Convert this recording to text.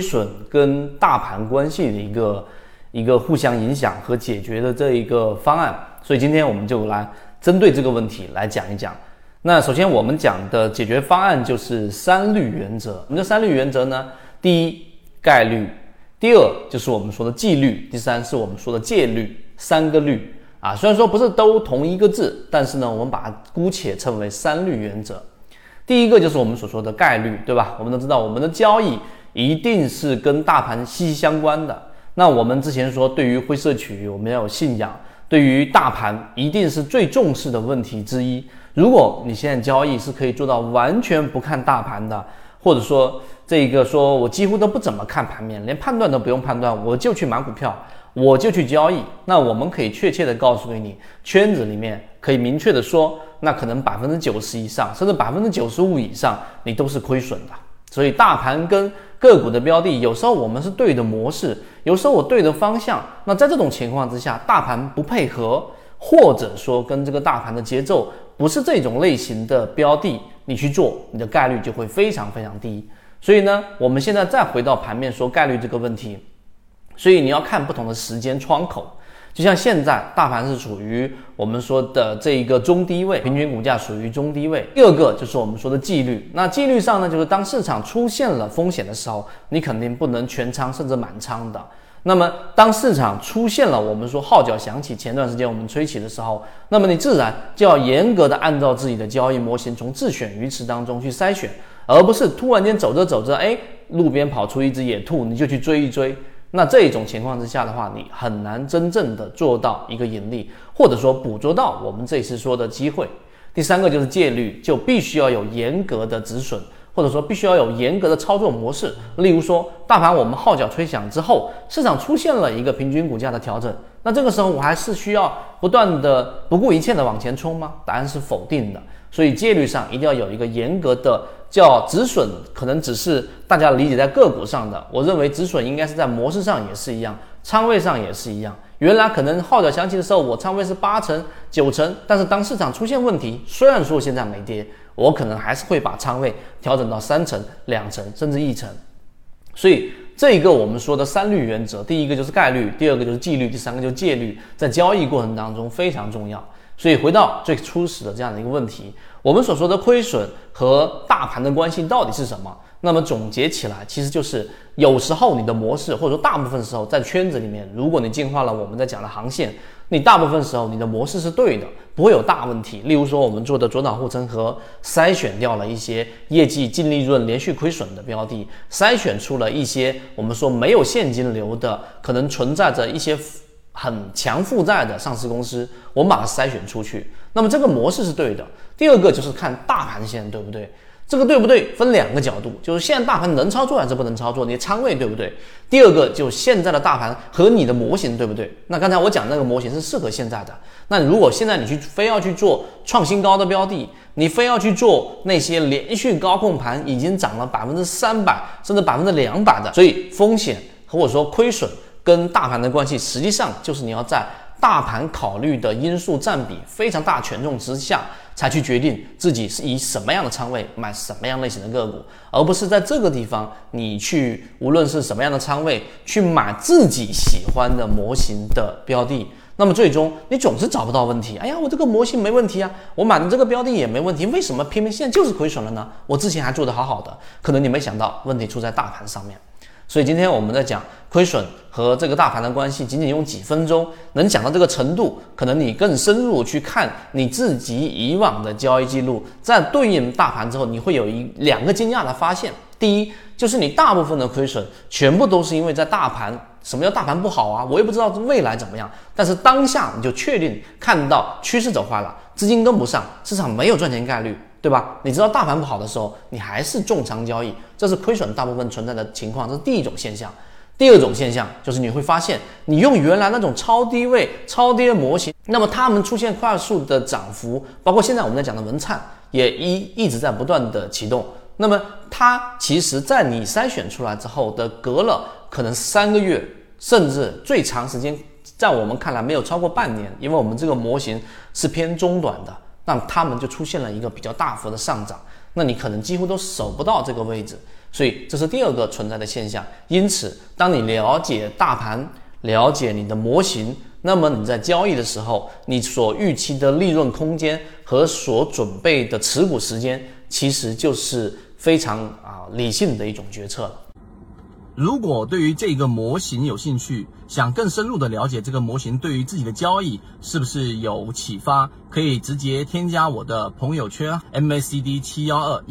亏损跟大盘关系的一个一个互相影响和解决的这一个方案。所以今天我们就来针对这个问题来讲一讲。那首先我们讲的解决方案就是三率原则。我们的三率原则呢，第一概率，第二就是我们说的纪律，第三是我们说的戒律，三个律啊。虽然说不是都同一个字，但是呢，我们把它姑且称为三律原则。第一个就是我们所说的概率，对吧？我们都知道，我们的交易一定是跟大盘息息相关的。那我们之前说，对于灰色区域，我们要有信仰；对于大盘，一定是最重视的问题之一。如果你现在交易是可以做到完全不看大盘的，或者说这个说我几乎都不怎么看盘面，连判断都不用判断，我就去买股票，我就去交易，那我们可以确切的告诉给你，圈子里面可以明确的说。那可能百分之九十以上，甚至百分之九十五以上，你都是亏损的。所以大盘跟个股的标的，有时候我们是对的模式，有时候我对的方向。那在这种情况之下，大盘不配合，或者说跟这个大盘的节奏不是这种类型的标的，你去做，你的概率就会非常非常低。所以呢，我们现在再回到盘面说概率这个问题，所以你要看不同的时间窗口。就像现在大盘是处于我们说的这一个中低位，平均股价属于中低位。第二个就是我们说的纪律，那纪律上呢，就是当市场出现了风险的时候，你肯定不能全仓甚至满仓的。那么当市场出现了我们说号角响起，前段时间我们吹起的时候，那么你自然就要严格的按照自己的交易模型，从自选鱼池当中去筛选，而不是突然间走着走着，哎，路边跑出一只野兔，你就去追一追。那这种情况之下的话，你很难真正的做到一个盈利，或者说捕捉到我们这次说的机会。第三个就是戒律，就必须要有严格的止损，或者说必须要有严格的操作模式。例如说，大盘我们号角吹响之后，市场出现了一个平均股价的调整，那这个时候我还是需要不断的不顾一切的往前冲吗？答案是否定的。所以戒律上一定要有一个严格的。叫止损，可能只是大家理解在个股上的。我认为止损应该是在模式上也是一样，仓位上也是一样。原来可能号角响起的时候，我仓位是八成、九成，但是当市场出现问题，虽然说现在没跌，我可能还是会把仓位调整到三成、两成，甚至一成。所以这一个我们说的三律原则，第一个就是概率，第二个就是纪律，第三个就是戒律，在交易过程当中非常重要。所以回到最初始的这样的一个问题。我们所说的亏损和大盘的关系到底是什么？那么总结起来，其实就是有时候你的模式，或者说大部分时候在圈子里面，如果你进化了我们在讲的航线，你大部分时候你的模式是对的，不会有大问题。例如说我们做的左脑护城河，筛选掉了一些业绩净利润连续亏损的标的，筛选出了一些我们说没有现金流的，可能存在着一些。很强负债的上市公司，我们把它筛选出去。那么这个模式是对的。第二个就是看大盘线对不对，这个对不对？分两个角度，就是现在大盘能操作还是不能操作，你的仓位对不对？第二个就现在的大盘和你的模型对不对？那刚才我讲那个模型是适合现在的。那如果现在你去非要去做创新高的标的，你非要去做那些连续高控盘已经涨了百分之三百甚至百分之两百的，所以风险或者说亏损。跟大盘的关系，实际上就是你要在大盘考虑的因素占比非常大权重之下，才去决定自己是以什么样的仓位买什么样类型的个股，而不是在这个地方你去无论是什么样的仓位去买自己喜欢的模型的标的，那么最终你总是找不到问题。哎呀，我这个模型没问题啊，我买的这个标的也没问题，为什么偏偏现在就是亏损了呢？我之前还做得好好的，可能你没想到问题出在大盘上面。所以今天我们在讲亏损和这个大盘的关系，仅仅用几分钟能讲到这个程度，可能你更深入去看你自己以往的交易记录，在对应大盘之后，你会有一两个惊讶的发现。第一，就是你大部分的亏损全部都是因为在大盘，什么叫大盘不好啊？我也不知道未来怎么样，但是当下你就确定看到趋势走坏了，资金跟不上，市场没有赚钱概率。对吧？你知道大盘不好的时候，你还是重仓交易，这是亏损大部分存在的情况，这是第一种现象。第二种现象就是你会发现，你用原来那种超低位、超跌模型，那么它们出现快速的涨幅，包括现在我们在讲的文灿也一一直在不断的启动。那么它其实，在你筛选出来之后的隔了可能三个月，甚至最长时间，在我们看来没有超过半年，因为我们这个模型是偏中短的。那他们就出现了一个比较大幅的上涨，那你可能几乎都守不到这个位置。所以这是第二个存在的现象。因此，当你了解大盘，了解你的模型，那么你在交易的时候，你所预期的利润空间和所准备的持股时间，其实就是非常啊理性的一种决策了。如果对于这个模型有兴趣，想更深入的了解这个模型对于自己的交易是不是有启发，可以直接添加我的朋友圈 MACD 七幺二。